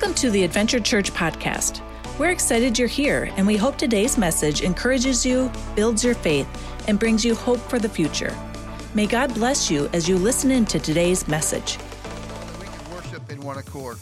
Welcome to the Adventure Church podcast. We're excited you're here, and we hope today's message encourages you, builds your faith, and brings you hope for the future. May God bless you as you listen in to today's message. We can worship in one accord.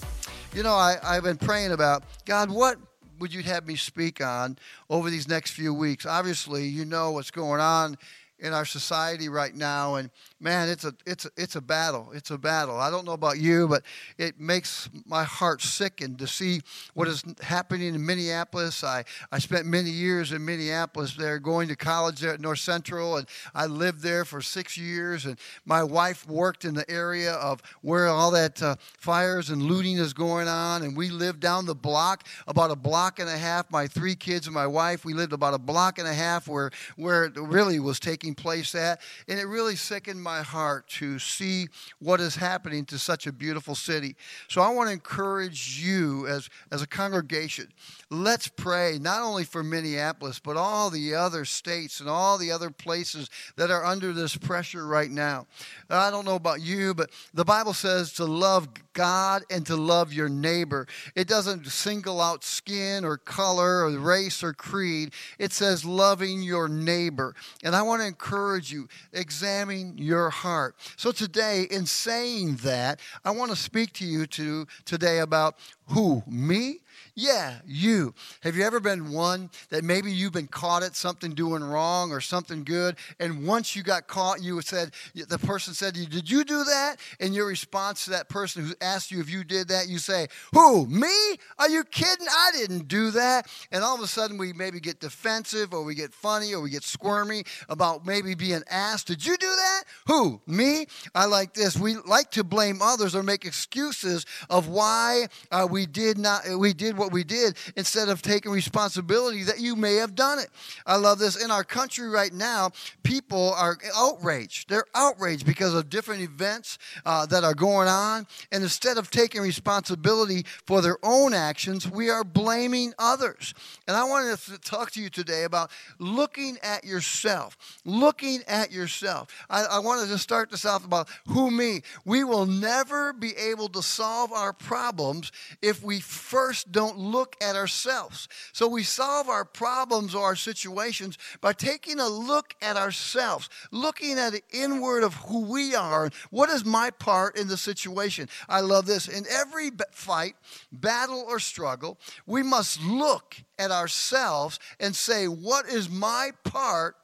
You know, I, I've been praying about God, what would you have me speak on over these next few weeks? Obviously, you know what's going on in our society right now and man it's a it's a, it's a battle. It's a battle. I don't know about you but it makes my heart sicken to see what is happening in minneapolis. I i spent many years in minneapolis there going to college there at north central and i lived there for six years and my wife worked in the area of where all that uh, fires and looting is going on and we lived down the block about a block and a half. My three kids and my wife we lived about a block and a half where where it really was taking taking place at. And it really sickened my heart to see what is happening to such a beautiful city. So I want to encourage you as, as a congregation, let's pray not only for Minneapolis, but all the other states and all the other places that are under this pressure right now. I don't know about you, but the Bible says to love God and to love your neighbor. It doesn't single out skin or color or race or creed. It says loving your neighbor. And I want to encourage you, examine your heart. So today, in saying that, I want to speak to you to, today about who? Me? Yeah, you. Have you ever been one that maybe you've been caught at something doing wrong or something good, and once you got caught, you said the person said to you, "Did you do that?" And your response to that person who asked you if you did that, you say, "Who? Me? Are you kidding? I didn't do that." And all of a sudden, we maybe get defensive, or we get funny, or we get squirmy about maybe being asked, "Did you do that?" Who? Me? I like this. We like to blame others or make excuses of why uh, we did not. We did what what we did instead of taking responsibility that you may have done it. I love this. In our country right now, people are outraged. They're outraged because of different events uh, that are going on. And instead of taking responsibility for their own actions, we are blaming others. And I wanted to talk to you today about looking at yourself. Looking at yourself. I, I wanted to start this off about who me. We will never be able to solve our problems if we first don't look at ourselves. So we solve our problems or our situations by taking a look at ourselves, looking at the inward of who we are. What is my part in the situation? I love this. In every fight, battle, or struggle, we must look at ourselves and say, What is my part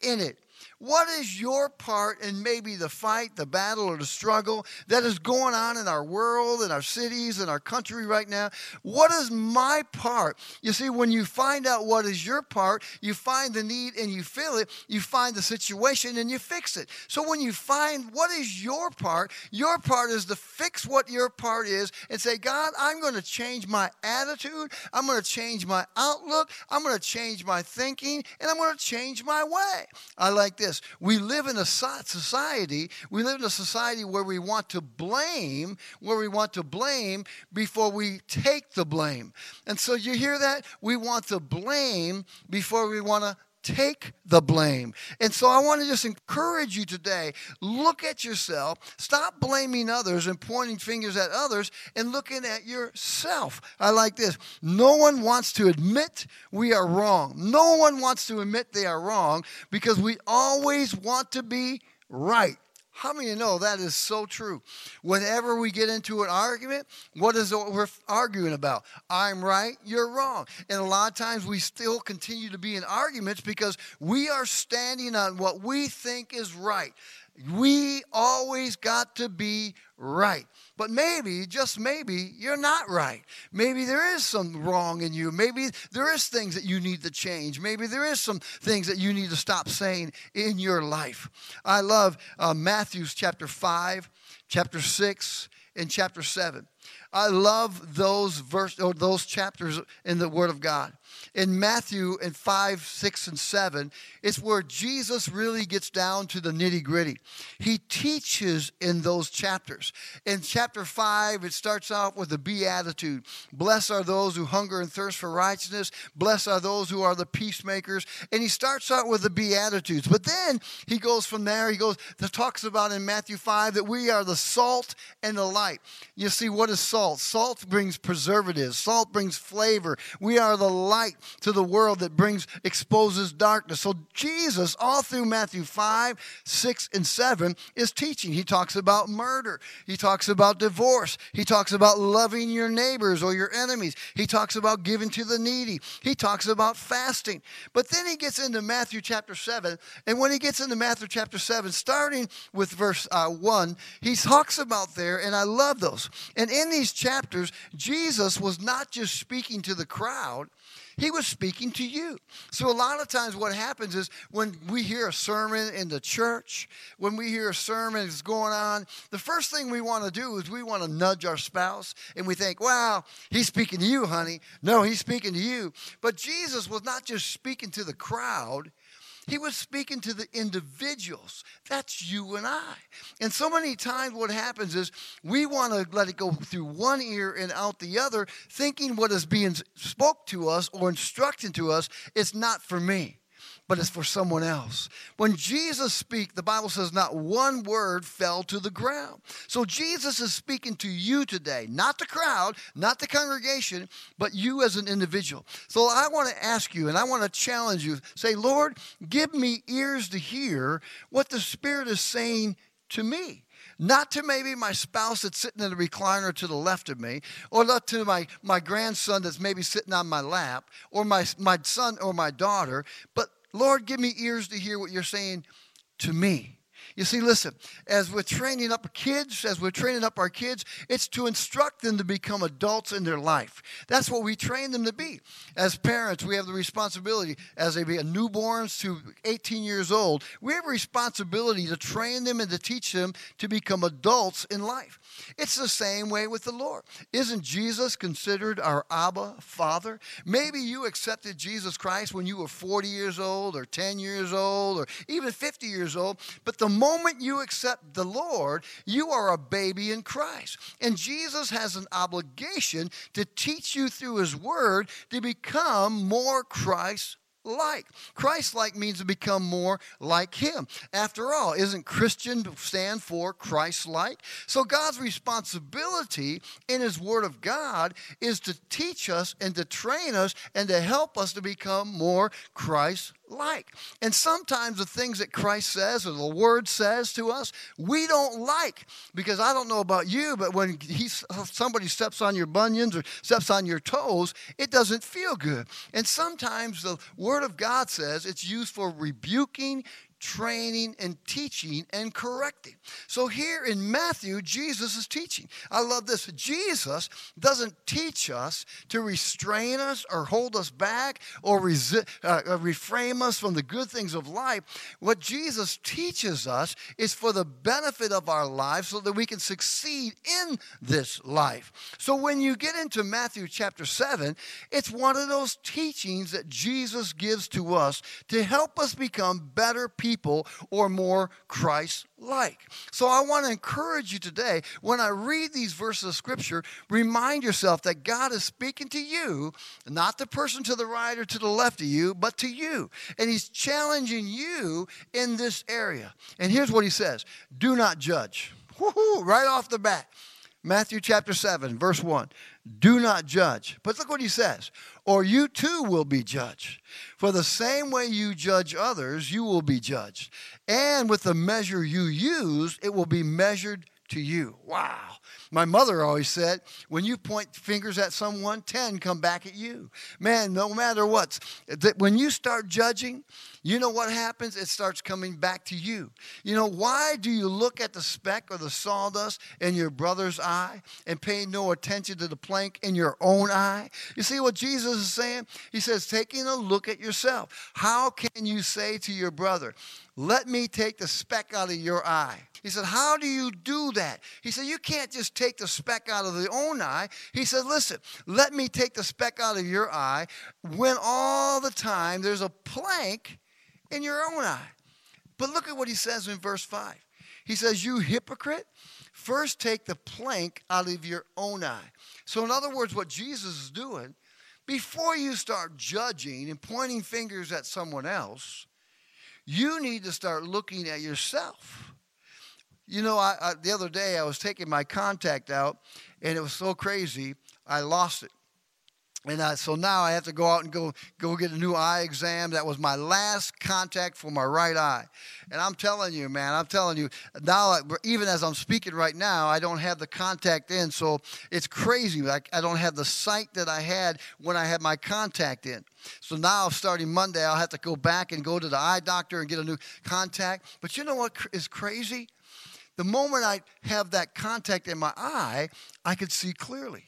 in it? What is your part in maybe the fight, the battle, or the struggle that is going on in our world, in our cities, in our country right now? What is my part? You see, when you find out what is your part, you find the need and you feel it, you find the situation and you fix it. So when you find what is your part, your part is to fix what your part is and say, God, I'm going to change my attitude, I'm going to change my outlook, I'm going to change my thinking, and I'm going to change my way. I like this this we live in a society, we live in a society where we want to blame, where we want to blame before we take the blame. And so you hear that? We want to blame before we want to take the blame. And so I want to just encourage you today look at yourself, stop blaming others and pointing fingers at others, and looking at yourself. I like this. No one wants to admit we are wrong. No one wants to admit they are wrong because we always want to be right. How many of you know that is so true? Whenever we get into an argument, what is it we're arguing about? I'm right, you're wrong. And a lot of times we still continue to be in arguments because we are standing on what we think is right. We always got to be right. But maybe, just maybe, you're not right. Maybe there is some wrong in you. Maybe there is things that you need to change. Maybe there is some things that you need to stop saying in your life. I love uh, Matthew's chapter 5, chapter 6, and chapter 7. I love those verse or those chapters in the Word of God. In Matthew in 5, 6, and 7, it's where Jesus really gets down to the nitty gritty. He teaches in those chapters. In chapter 5, it starts off with the Beatitude Blessed are those who hunger and thirst for righteousness, blessed are those who are the peacemakers. And he starts out with the Beatitudes. But then he goes from there, he goes, talks about in Matthew 5 that we are the salt and the light. You see, what is salt? Salt brings preservatives, salt brings flavor. We are the light to the world that brings, exposes darkness. So Jesus, all through Matthew 5, 6, and 7, is teaching. He talks about murder, he talks about divorce, he talks about loving your neighbors or your enemies, he talks about giving to the needy, he talks about fasting. But then he gets into Matthew chapter 7, and when he gets into Matthew chapter 7, starting with verse uh, 1, he talks about there, and I love those. And in these chapters, Jesus was not just speaking to the crowd, he was speaking to you. So, a lot of times, what happens is when we hear a sermon in the church, when we hear a sermon is going on, the first thing we want to do is we want to nudge our spouse and we think, wow, he's speaking to you, honey. No, he's speaking to you. But Jesus was not just speaking to the crowd, he was speaking to the individuals. That's you and I. And so many times, what happens is we want to let it go through one ear and out the other, thinking what is being spoke to us or instructed to us is not for me but it's for someone else. When Jesus speaks, the Bible says not one word fell to the ground. So Jesus is speaking to you today, not the crowd, not the congregation, but you as an individual. So I want to ask you and I want to challenge you say, Lord, give me ears to hear what the Spirit is saying to me not to maybe my spouse that's sitting in the recliner to the left of me, or not to my, my grandson that's maybe sitting on my lap, or my, my son or my daughter, but Lord, give me ears to hear what you're saying to me. You see, listen, as we're training up kids, as we're training up our kids, it's to instruct them to become adults in their life. That's what we train them to be. As parents, we have the responsibility, as they be newborns to 18 years old, we have a responsibility to train them and to teach them to become adults in life. It's the same way with the Lord. Isn't Jesus considered our Abba Father? Maybe you accepted Jesus Christ when you were 40 years old or 10 years old or even 50 years old, but the moment you accept the Lord, you are a baby in Christ. And Jesus has an obligation to teach you through his word to become more Christ like. Christ like means to become more like him. After all, isn't Christian stand for Christ like? So God's responsibility in his word of God is to teach us and to train us and to help us to become more Christ like. And sometimes the things that Christ says or the Word says to us, we don't like. Because I don't know about you, but when he, somebody steps on your bunions or steps on your toes, it doesn't feel good. And sometimes the Word of God says it's used for rebuking, training and teaching and correcting. So here in Matthew, Jesus is teaching. I love this. Jesus doesn't teach us to restrain us or hold us back or resi- uh, uh, reframe us from the good things of life. What Jesus teaches us is for the benefit of our lives so that we can succeed in this life. So when you get into Matthew chapter 7, it's one of those teachings that Jesus gives to us to help us become better people people or more Christ like. So I want to encourage you today when I read these verses of Scripture, remind yourself that God is speaking to you, not the person to the right or to the left of you, but to you. And He's challenging you in this area. And here's what He says Do not judge. Woo-hoo, right off the bat. Matthew chapter 7, verse 1. Do not judge. But look what he says. Or you too will be judged. For the same way you judge others, you will be judged. And with the measure you use, it will be measured to you. Wow. My mother always said, when you point fingers at someone, 10 come back at you. Man, no matter what, when you start judging, you know what happens? It starts coming back to you. You know, why do you look at the speck or the sawdust in your brother's eye and pay no attention to the plank in your own eye? You see what Jesus is saying? He says, taking a look at yourself. How can you say to your brother, let me take the speck out of your eye. He said, How do you do that? He said, You can't just take the speck out of the own eye. He said, Listen, let me take the speck out of your eye when all the time there's a plank in your own eye. But look at what he says in verse 5. He says, You hypocrite, first take the plank out of your own eye. So, in other words, what Jesus is doing, before you start judging and pointing fingers at someone else, you need to start looking at yourself. You know, I, I, the other day I was taking my contact out, and it was so crazy, I lost it. And uh, so now I have to go out and go go get a new eye exam. That was my last contact for my right eye. And I'm telling you, man, I'm telling you, now even as I'm speaking right now, I don't have the contact in, so it's crazy. Like I don't have the sight that I had when I had my contact in. So now, starting Monday, I'll have to go back and go to the eye doctor and get a new contact. But you know what is crazy? The moment I have that contact in my eye, I could see clearly.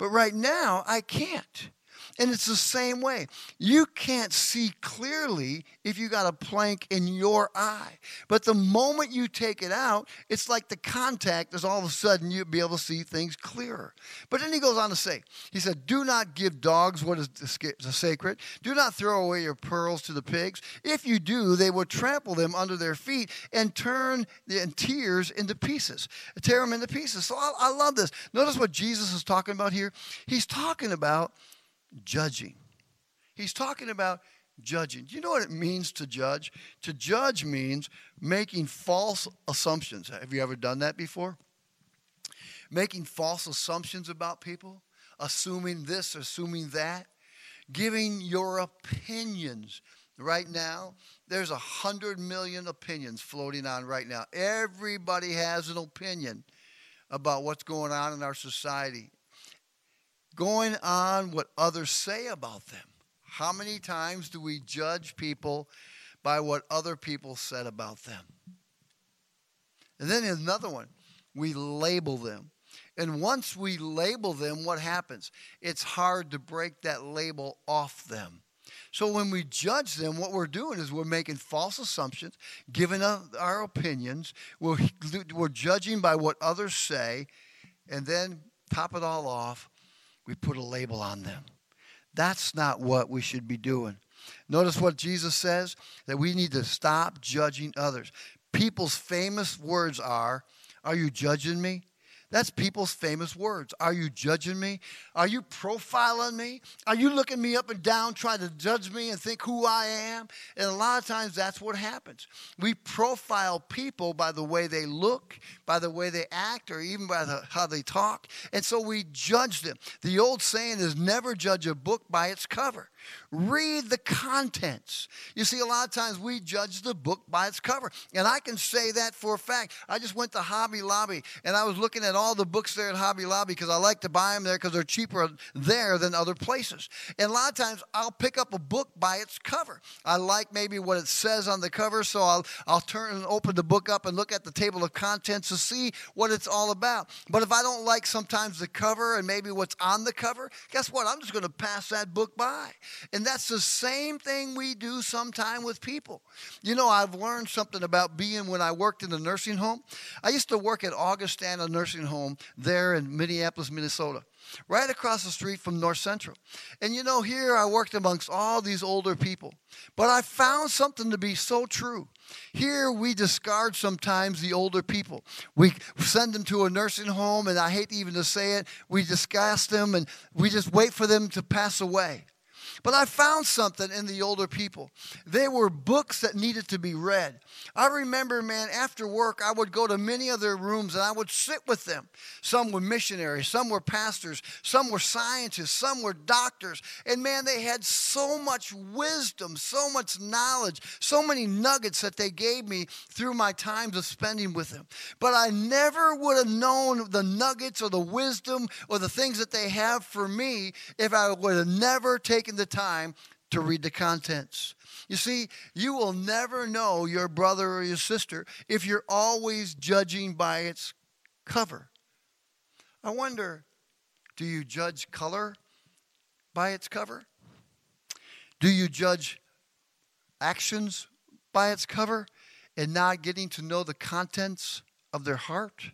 But right now, I can't. And it's the same way. You can't see clearly if you got a plank in your eye. But the moment you take it out, it's like the contact is all of a sudden you'll be able to see things clearer. But then he goes on to say, he said, Do not give dogs what is sacred. Do not throw away your pearls to the pigs. If you do, they will trample them under their feet and turn the tears into pieces, tear them into pieces. So I, I love this. Notice what Jesus is talking about here. He's talking about judging. He's talking about judging. Do you know what it means to judge? To judge means making false assumptions. Have you ever done that before? Making false assumptions about people, assuming this, assuming that, giving your opinions. Right now, there's a hundred million opinions floating on right now. Everybody has an opinion about what's going on in our society going on what others say about them. How many times do we judge people by what other people said about them? And then another one, we label them. And once we label them, what happens? It's hard to break that label off them. So when we judge them, what we're doing is we're making false assumptions, giving our opinions, we're, we're judging by what others say, and then top it all off, we put a label on them. That's not what we should be doing. Notice what Jesus says that we need to stop judging others. People's famous words are, Are you judging me? That's people's famous words. Are you judging me? Are you profiling me? Are you looking me up and down, trying to judge me and think who I am? And a lot of times that's what happens. We profile people by the way they look, by the way they act, or even by the, how they talk. And so we judge them. The old saying is never judge a book by its cover. Read the contents. You see, a lot of times we judge the book by its cover. And I can say that for a fact. I just went to Hobby Lobby and I was looking at all the books there at Hobby Lobby because I like to buy them there because they're cheaper there than other places. And a lot of times I'll pick up a book by its cover. I like maybe what it says on the cover, so I'll, I'll turn and open the book up and look at the table of contents to see what it's all about. But if I don't like sometimes the cover and maybe what's on the cover, guess what? I'm just going to pass that book by. And that's the same thing we do sometime with people. You know, I've learned something about being when I worked in a nursing home. I used to work at Augustana Nursing Home there in Minneapolis, Minnesota right across the street from North Central. And you know, here I worked amongst all these older people. But I found something to be so true. Here we discard sometimes the older people. We send them to a nursing home, and I hate even to say it, we disgust them and we just wait for them to pass away. But I found something in the older people. They were books that needed to be read. I remember, man, after work, I would go to many of their rooms and I would sit with them. Some were missionaries, some were pastors, some were scientists, some were doctors. And man, they had so much wisdom, so much knowledge, so many nuggets that they gave me through my times of spending with them. But I never would have known the nuggets or the wisdom or the things that they have for me if I would have never taken the time to read the contents. You see, you will never know your brother or your sister if you're always judging by its cover. I wonder do you judge color by its cover? Do you judge actions by its cover and not getting to know the contents of their heart?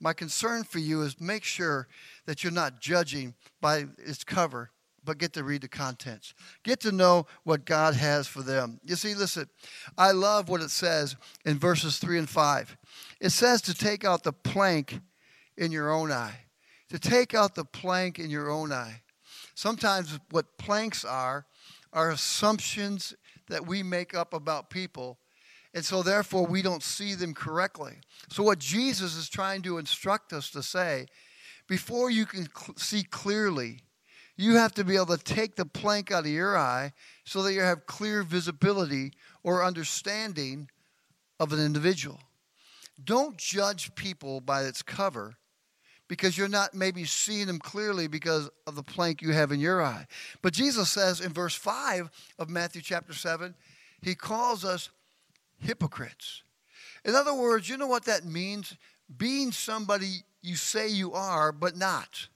My concern for you is make sure that you're not judging by its cover, but get to read the contents. Get to know what God has for them. You see, listen, I love what it says in verses 3 and 5. It says to take out the plank in your own eye. To take out the plank in your own eye. Sometimes what planks are are assumptions that we make up about people and so, therefore, we don't see them correctly. So, what Jesus is trying to instruct us to say, before you can cl- see clearly, you have to be able to take the plank out of your eye so that you have clear visibility or understanding of an individual. Don't judge people by its cover because you're not maybe seeing them clearly because of the plank you have in your eye. But Jesus says in verse 5 of Matthew chapter 7, he calls us hypocrites. In other words, you know what that means? Being somebody you say you are, but not.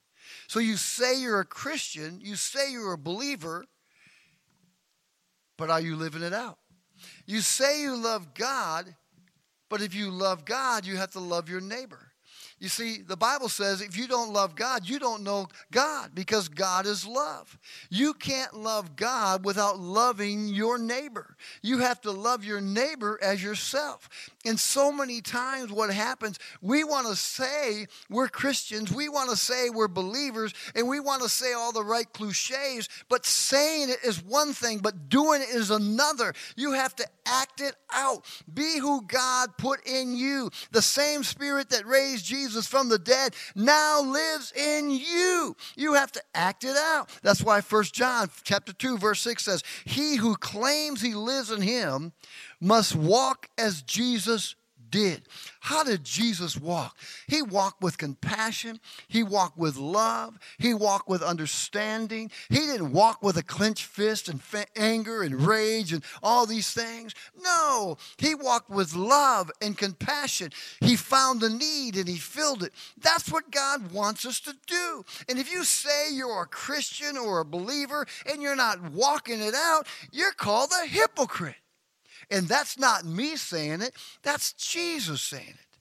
So you say you're a Christian, you say you're a believer, but are you living it out? You say you love God, but if you love God, you have to love your neighbor. You see, the Bible says if you don't love God, you don't know God because God is love. You can't love God without loving your neighbor. You have to love your neighbor as yourself. And so many times, what happens, we want to say we're Christians, we want to say we're believers, and we want to say all the right cliches, but saying it is one thing, but doing it is another. You have to act it out. Be who God put in you. The same spirit that raised Jesus from the dead now lives in you. You have to act it out. That's why First John chapter 2 verse 6 says, "He who claims he lives in him must walk as Jesus did. How did Jesus walk? He walked with compassion. He walked with love. He walked with understanding. He didn't walk with a clenched fist and fa- anger and rage and all these things. No, he walked with love and compassion. He found the need and he filled it. That's what God wants us to do. And if you say you're a Christian or a believer and you're not walking it out, you're called a hypocrite. And that's not me saying it, that's Jesus saying it.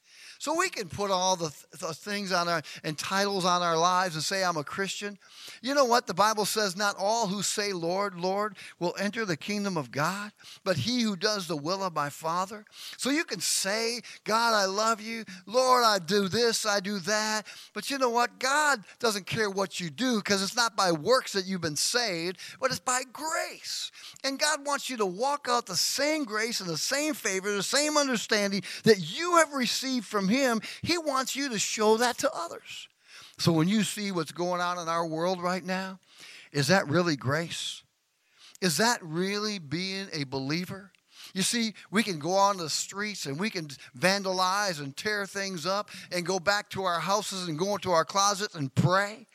So we can put all the, th- the, things on our and titles on our lives and say I'm a Christian. You know what? The Bible says not all who say Lord, Lord will enter the kingdom of God, but he who does the will of my Father. So you can say, God, I love you. Lord, I do this, I do that. But you know what? God doesn't care what you do because it's not by works that you've been saved, but it's by grace. And God wants you to walk out the same grace and the same favor, the same understanding that you have received from him, He wants you to show that to others. So when you see what's going on in our world right now, is that really grace? Is that really being a believer? You see, we can go on the streets and we can vandalize and tear things up and go back to our houses and go into our closets and pray.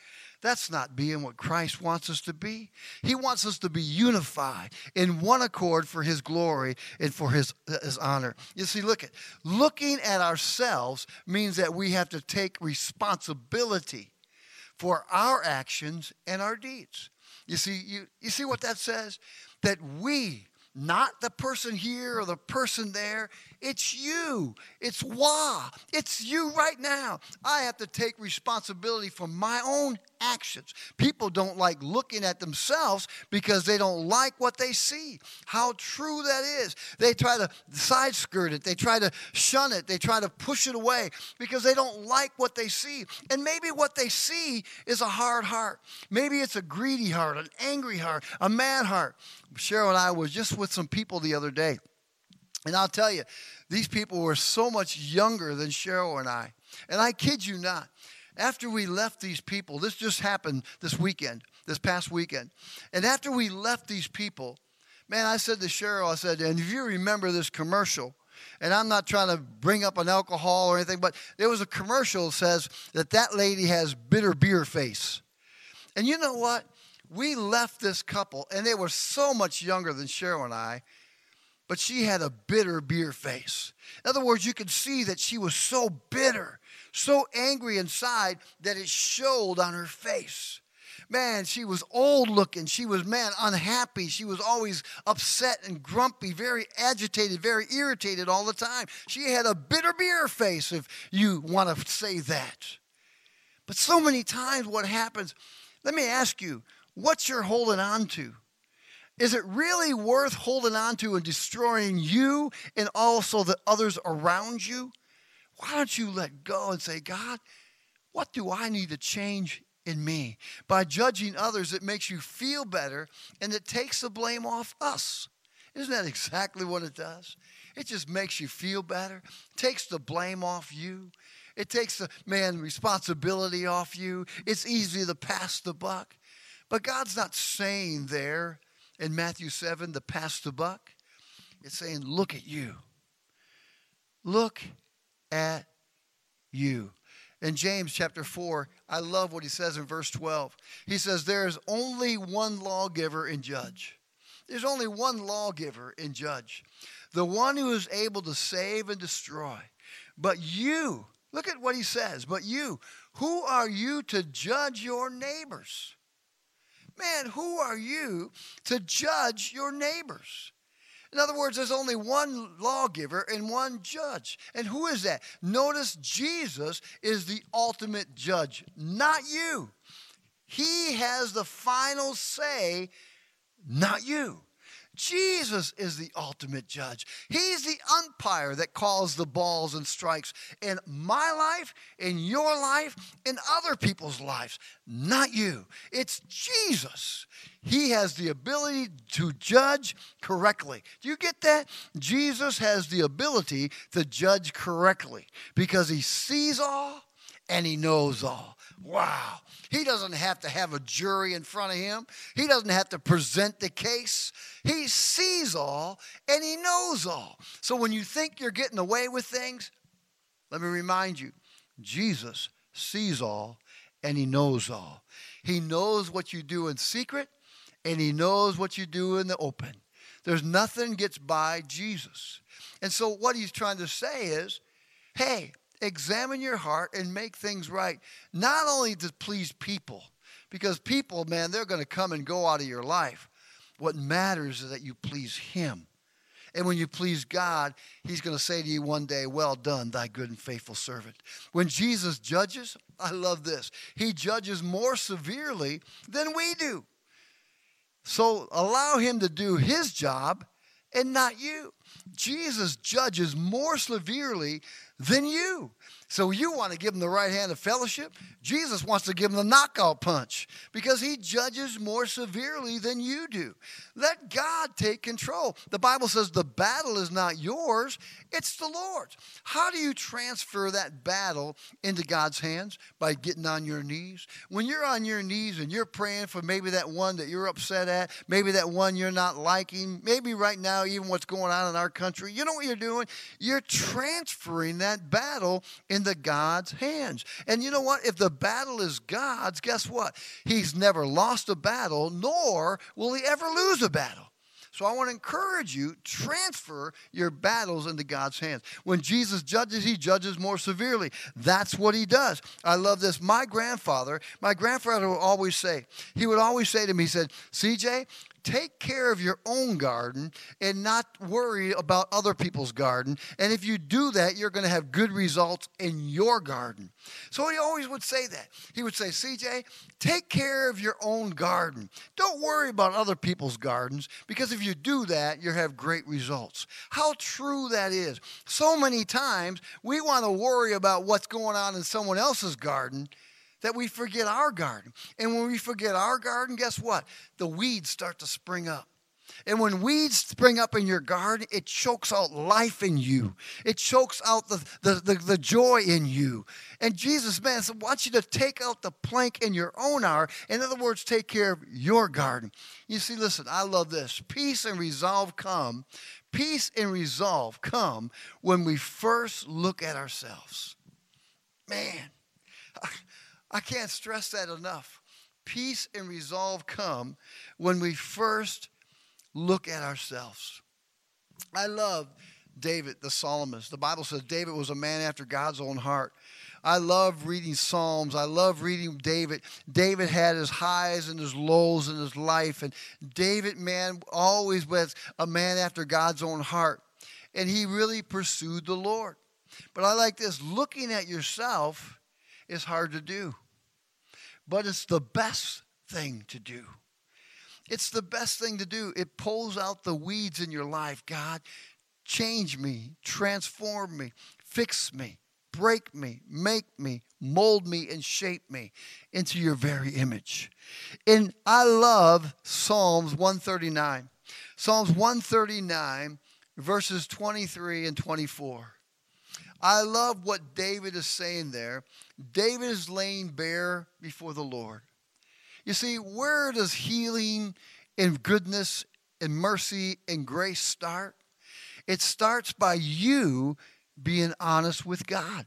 That's not being what Christ wants us to be. He wants us to be unified in one accord for His glory and for His, his honor. You see, look at looking at ourselves means that we have to take responsibility for our actions and our deeds. You see, you, you see what that says? That we not the person here or the person there. It's you. It's wah. It's you right now. I have to take responsibility for my own actions. People don't like looking at themselves because they don't like what they see. How true that is. They try to side skirt it, they try to shun it, they try to push it away because they don't like what they see. And maybe what they see is a hard heart. Maybe it's a greedy heart, an angry heart, a mad heart. Cheryl and I was just with some people the other day. And I'll tell you, these people were so much younger than Cheryl and I. And I kid you not, after we left these people, this just happened this weekend, this past weekend. And after we left these people, man, I said to Cheryl, I said, and if you remember this commercial, and I'm not trying to bring up an alcohol or anything, but there was a commercial that says that that lady has bitter beer face. And you know what? we left this couple, and they were so much younger than Cheryl and I. but she had a bitter beer face. In other words, you could see that she was so bitter, so angry inside that it showed on her face. Man, she was old looking. She was, man, unhappy. She was always upset and grumpy, very agitated, very irritated all the time. She had a bitter beer face, if you want to say that. But so many times, what happens, let me ask you, what's you're holding on to? Is it really worth holding on to and destroying you and also the others around you? Why don't you let go and say, God, what do I need to change in me? By judging others, it makes you feel better and it takes the blame off us. Isn't that exactly what it does? It just makes you feel better, takes the blame off you. It takes the man responsibility off you. It's easy to pass the buck. But God's not saying there in Matthew 7 the pass the buck. It's saying, look at you. Look at you. In James chapter 4, I love what he says in verse 12. He says, There is only one lawgiver and judge. There's only one lawgiver and judge, the one who is able to save and destroy. But you, look at what he says, but you, who are you to judge your neighbors? Man, who are you to judge your neighbors? In other words, there's only one lawgiver and one judge. And who is that? Notice Jesus is the ultimate judge, not you. He has the final say, not you. Jesus is the ultimate judge. He's the umpire that calls the balls and strikes in my life, in your life, in other people's lives, not you. It's Jesus. He has the ability to judge correctly. Do you get that? Jesus has the ability to judge correctly because he sees all and he knows all. Wow. He doesn't have to have a jury in front of him. He doesn't have to present the case. He sees all and he knows all. So when you think you're getting away with things, let me remind you Jesus sees all and he knows all. He knows what you do in secret and he knows what you do in the open. There's nothing gets by Jesus. And so what he's trying to say is, hey, examine your heart and make things right, not only to please people, because people, man, they're going to come and go out of your life. What matters is that you please Him. And when you please God, He's going to say to you one day, Well done, thy good and faithful servant. When Jesus judges, I love this, He judges more severely than we do. So allow Him to do His job and not you. Jesus judges more severely than you. So you want to give him the right hand of fellowship? Jesus wants to give him the knockout punch because he judges more severely than you do. Let God take control. The Bible says the battle is not yours, it's the Lord's. How do you transfer that battle into God's hands? By getting on your knees. When you're on your knees and you're praying for maybe that one that you're upset at, maybe that one you're not liking, maybe right now, even what's going on in our country, you know what you're doing? You're transferring that battle into God's hands. And you know what? If the battle is God's, guess what? He's never lost a battle, nor will he ever lose a battle. So I want to encourage you transfer your battles into God's hands. When Jesus judges, he judges more severely. That's what he does. I love this. My grandfather, my grandfather would always say, he would always say to me, he said, CJ, take care of your own garden and not worry about other people's garden. And if you do that, you're going to have good results in your garden. So he always would say that. He would say, CJ, take care of your own garden. Don't worry about other people's gardens because if you do that, you'll have great results. How true that is. So many times we want to worry about what's going on in someone else's garden that we forget our garden. And when we forget our garden, guess what? The weeds start to spring up. And when weeds spring up in your garden, it chokes out life in you. It chokes out the, the, the, the joy in you. And Jesus, man, wants you to take out the plank in your own hour. In other words, take care of your garden. You see, listen, I love this. Peace and resolve come. Peace and resolve come when we first look at ourselves. Man, I can't stress that enough. Peace and resolve come when we first look at ourselves. I love David, the psalmist. The Bible says David was a man after God's own heart. I love reading Psalms. I love reading David. David had his highs and his lows in his life. And David, man, always was a man after God's own heart. And he really pursued the Lord. But I like this looking at yourself is hard to do, but it's the best thing to do. It's the best thing to do. It pulls out the weeds in your life. God, change me, transform me, fix me, break me, make me, mold me, and shape me into your very image. And I love Psalms 139. Psalms 139, verses 23 and 24. I love what David is saying there. David is laying bare before the Lord. You see, where does healing and goodness and mercy and grace start? It starts by you being honest with God.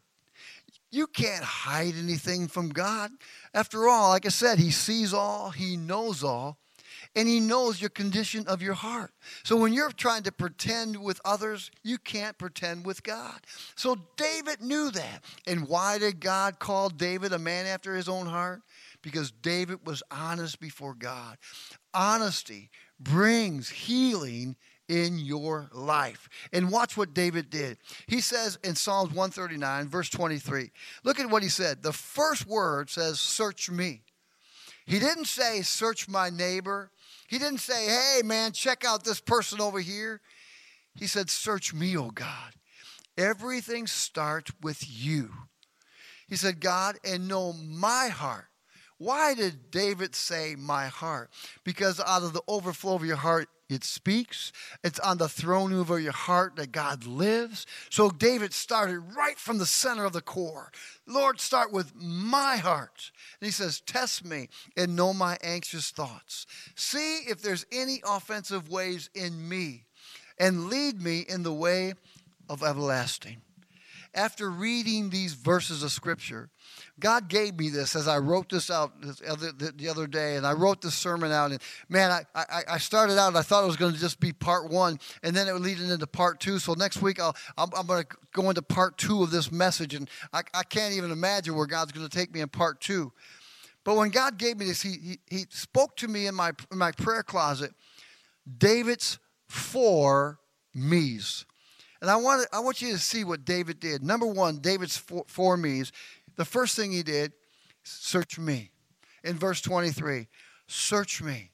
You can't hide anything from God. After all, like I said, He sees all, He knows all, and He knows your condition of your heart. So when you're trying to pretend with others, you can't pretend with God. So David knew that. And why did God call David a man after His own heart? Because David was honest before God. Honesty brings healing in your life. And watch what David did. He says in Psalms 139, verse 23, look at what he said. The first word says, Search me. He didn't say, Search my neighbor. He didn't say, Hey, man, check out this person over here. He said, Search me, oh God. Everything starts with you. He said, God, and know my heart. Why did David say my heart? Because out of the overflow of your heart, it speaks. It's on the throne over your heart that God lives. So David started right from the center of the core. Lord, start with my heart. And he says, Test me and know my anxious thoughts. See if there's any offensive ways in me and lead me in the way of everlasting. After reading these verses of scripture, God gave me this as I wrote this out other, the other day, and I wrote this sermon out. And man, I, I, I started out, I thought it was going to just be part one, and then it would lead into part two. So next week, I'll, I'm, I'm going to go into part two of this message, and I, I can't even imagine where God's going to take me in part two. But when God gave me this, He, he, he spoke to me in my, in my prayer closet David's four me's. And I want, I want you to see what David did. Number one, David's four, four me's the first thing he did, search me. In verse 23, search me.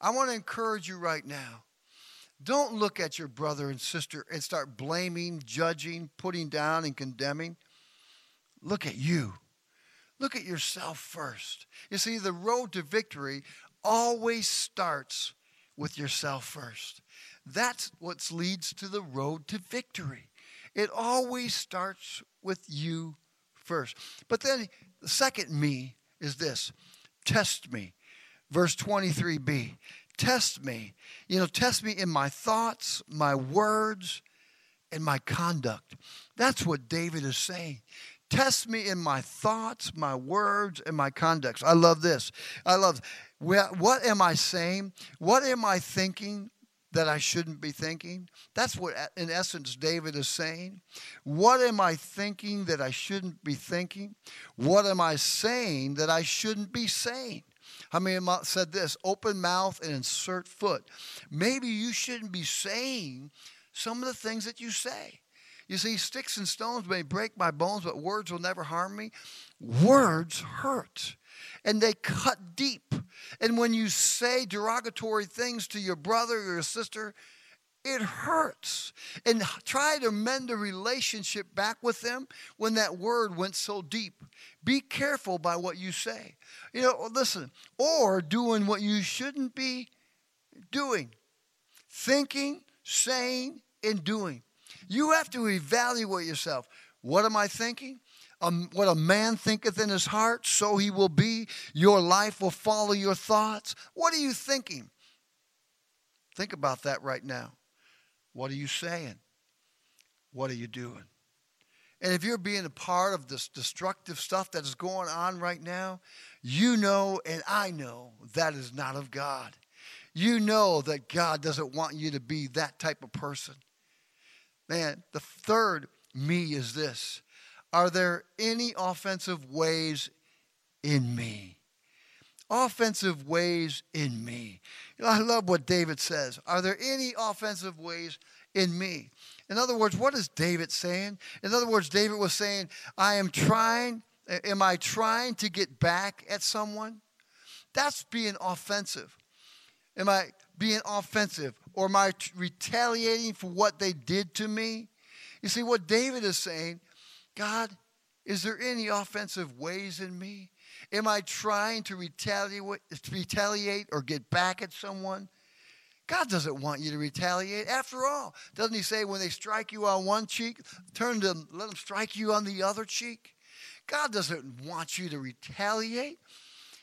I want to encourage you right now. Don't look at your brother and sister and start blaming, judging, putting down, and condemning. Look at you. Look at yourself first. You see, the road to victory always starts with yourself first. That's what leads to the road to victory. It always starts with you first. But then the second me is this test me. Verse 23b test me. You know, test me in my thoughts, my words, and my conduct. That's what David is saying. Test me in my thoughts, my words, and my conduct. I love this. I love what am I saying? What am I thinking? That I shouldn't be thinking? That's what, in essence, David is saying. What am I thinking that I shouldn't be thinking? What am I saying that I shouldn't be saying? How many said this? Open mouth and insert foot. Maybe you shouldn't be saying some of the things that you say. You see, sticks and stones may break my bones, but words will never harm me. Words hurt and they cut deep. And when you say derogatory things to your brother or your sister, it hurts. And try to mend a relationship back with them when that word went so deep. Be careful by what you say. You know, oh, listen, or doing what you shouldn't be doing. Thinking, saying, and doing. You have to evaluate yourself. What am I thinking? Um, what a man thinketh in his heart, so he will be. Your life will follow your thoughts. What are you thinking? Think about that right now. What are you saying? What are you doing? And if you're being a part of this destructive stuff that is going on right now, you know and I know that is not of God. you know that God doesn't want you to be that type of person. Man, the third me is this Are there any offensive ways in me? Offensive ways in me. You know, I love what David says. Are there any offensive ways in me? In other words, what is David saying? In other words, David was saying, I am trying, am I trying to get back at someone? That's being offensive. Am I being offensive or am I retaliating for what they did to me? You see, what David is saying, God, is there any offensive ways in me? Am I trying to retaliate, retaliate or get back at someone? God doesn't want you to retaliate. After all, doesn't He say when they strike you on one cheek, turn to them, let them strike you on the other cheek? God doesn't want you to retaliate.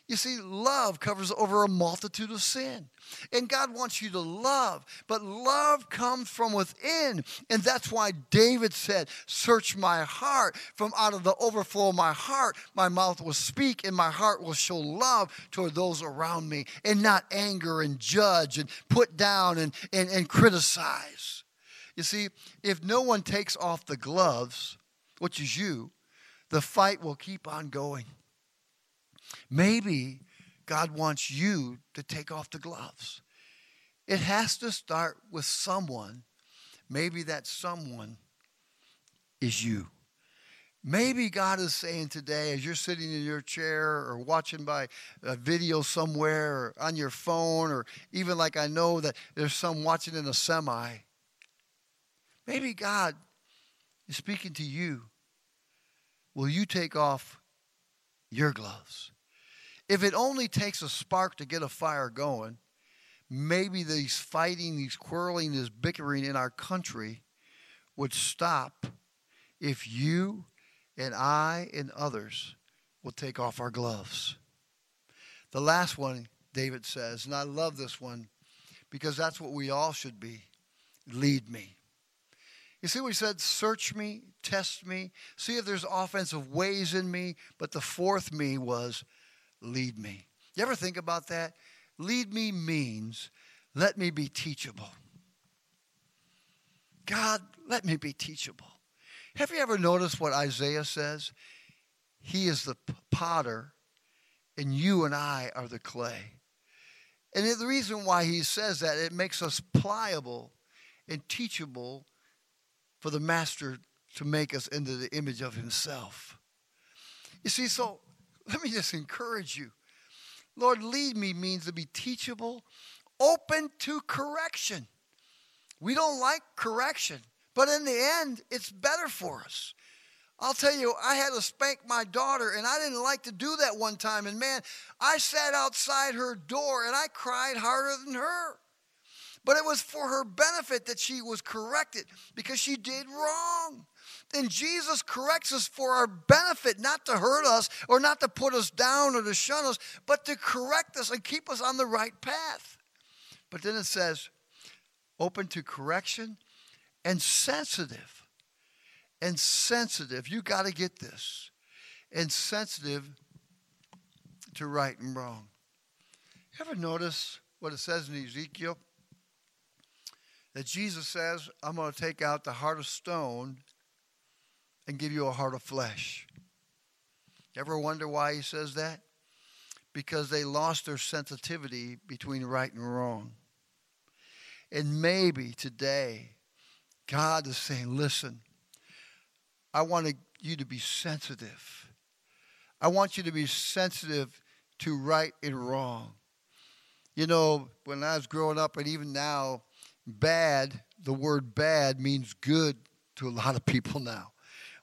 You see, love covers over a multitude of sin. And God wants you to love, but love comes from within. And that's why David said, Search my heart. From out of the overflow of my heart, my mouth will speak, and my heart will show love toward those around me, and not anger and judge and put down and, and, and criticize. You see, if no one takes off the gloves, which is you, the fight will keep on going. Maybe God wants you to take off the gloves. It has to start with someone. Maybe that someone is you. Maybe God is saying today, as you're sitting in your chair or watching by a video somewhere or on your phone, or even like I know that there's some watching in a semi, maybe God is speaking to you. Will you take off your gloves? If it only takes a spark to get a fire going, maybe these fighting, these quarreling, this bickering in our country would stop if you and I and others will take off our gloves. The last one, David says, and I love this one because that's what we all should be lead me. You see he said? Search me, test me, see if there's offensive ways in me. But the fourth me was lead me. You ever think about that? Lead me means let me be teachable. God, let me be teachable. Have you ever noticed what Isaiah says? He is the potter, and you and I are the clay. And the reason why he says that, it makes us pliable and teachable for the master to make us into the image of himself. You see, so let me just encourage you. Lord, lead me means to be teachable, open to correction. We don't like correction, but in the end, it's better for us. I'll tell you, I had to spank my daughter, and I didn't like to do that one time. And man, I sat outside her door and I cried harder than her. But it was for her benefit that she was corrected because she did wrong. And Jesus corrects us for our benefit, not to hurt us or not to put us down or to shun us, but to correct us and keep us on the right path. But then it says, open to correction and sensitive. And sensitive. You got to get this. And sensitive to right and wrong. Ever notice what it says in Ezekiel? That Jesus says, I'm going to take out the heart of stone and give you a heart of flesh. Ever wonder why he says that? Because they lost their sensitivity between right and wrong. And maybe today, God is saying, listen, I want you to be sensitive. I want you to be sensitive to right and wrong. You know, when I was growing up, and even now, bad, the word bad means good to a lot of people now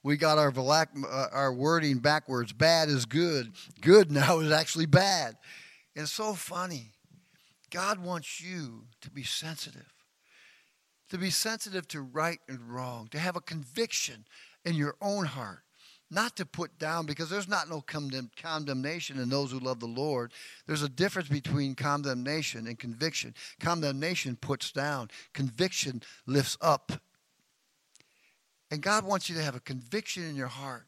we got our, black, uh, our wording backwards. Bad is good. Good now is actually bad. It's so funny. God wants you to be sensitive, to be sensitive to right and wrong, to have a conviction in your own heart, not to put down, because there's not no condemnation in those who love the Lord. There's a difference between condemnation and conviction. Condemnation puts down, conviction lifts up and God wants you to have a conviction in your heart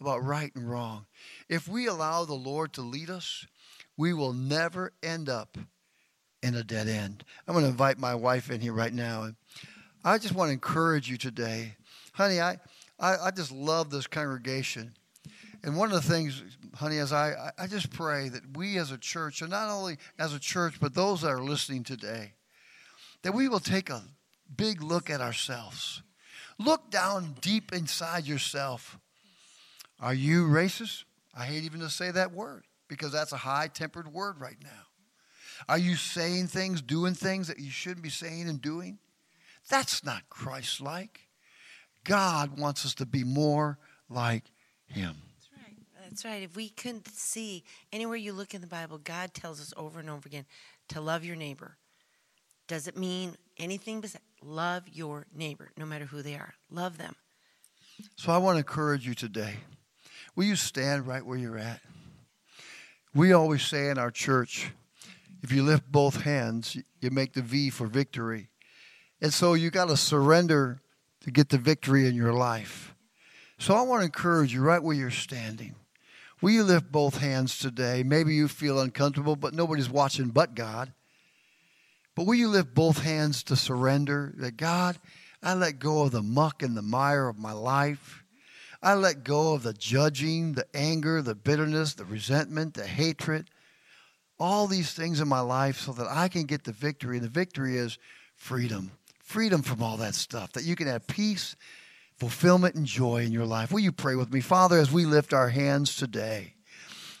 about right and wrong. If we allow the Lord to lead us, we will never end up in a dead end. I'm going to invite my wife in here right now. And I just want to encourage you today. Honey, I, I, I just love this congregation. And one of the things, honey, as I, I just pray that we as a church, and not only as a church, but those that are listening today, that we will take a big look at ourselves. Look down deep inside yourself. Are you racist? I hate even to say that word because that's a high tempered word right now. Are you saying things, doing things that you shouldn't be saying and doing? That's not Christ like. God wants us to be more like Him. That's right. That's right. If we couldn't see anywhere you look in the Bible, God tells us over and over again to love your neighbor. Does it mean anything besides love your neighbor, no matter who they are? Love them. So I want to encourage you today. Will you stand right where you're at? We always say in our church, if you lift both hands, you make the V for victory. And so you got to surrender to get the victory in your life. So I want to encourage you right where you're standing. Will you lift both hands today? Maybe you feel uncomfortable, but nobody's watching but God. But will you lift both hands to surrender that God, I let go of the muck and the mire of my life. I let go of the judging, the anger, the bitterness, the resentment, the hatred, all these things in my life so that I can get the victory. And the victory is freedom freedom from all that stuff, that you can have peace, fulfillment, and joy in your life. Will you pray with me? Father, as we lift our hands today,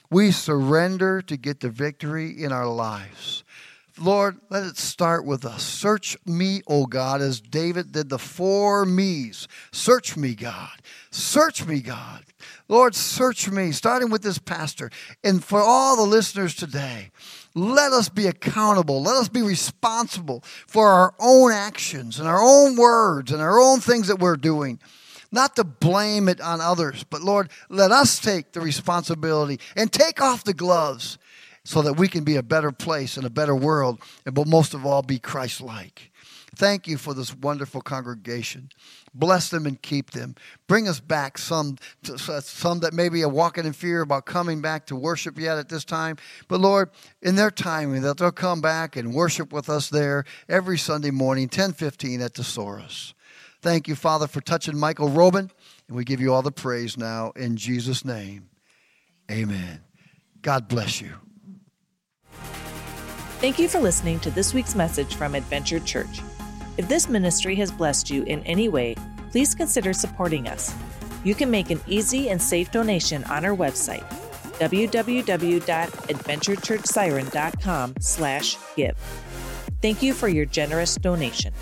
we surrender to get the victory in our lives. Lord, let it start with us. Search me, O God, as David did the four me's. Search me, God. Search me, God. Lord, search me, starting with this pastor. And for all the listeners today, let us be accountable. Let us be responsible for our own actions and our own words and our own things that we're doing. Not to blame it on others, but Lord, let us take the responsibility and take off the gloves so that we can be a better place and a better world, and but most of all, be Christ like. Thank you for this wonderful congregation. Bless them and keep them. Bring us back some, some that maybe are walking in fear about coming back to worship yet at this time. But Lord, in their timing, that they'll come back and worship with us there every Sunday morning, 1015 at Thesaurus. Thank you, Father, for touching Michael Robin. And we give you all the praise now in Jesus' name. Amen. God bless you. Thank you for listening to this week's message from Adventure Church. If this ministry has blessed you in any way, please consider supporting us. You can make an easy and safe donation on our website, www.adventurechurchsiren.com/give. Thank you for your generous donation.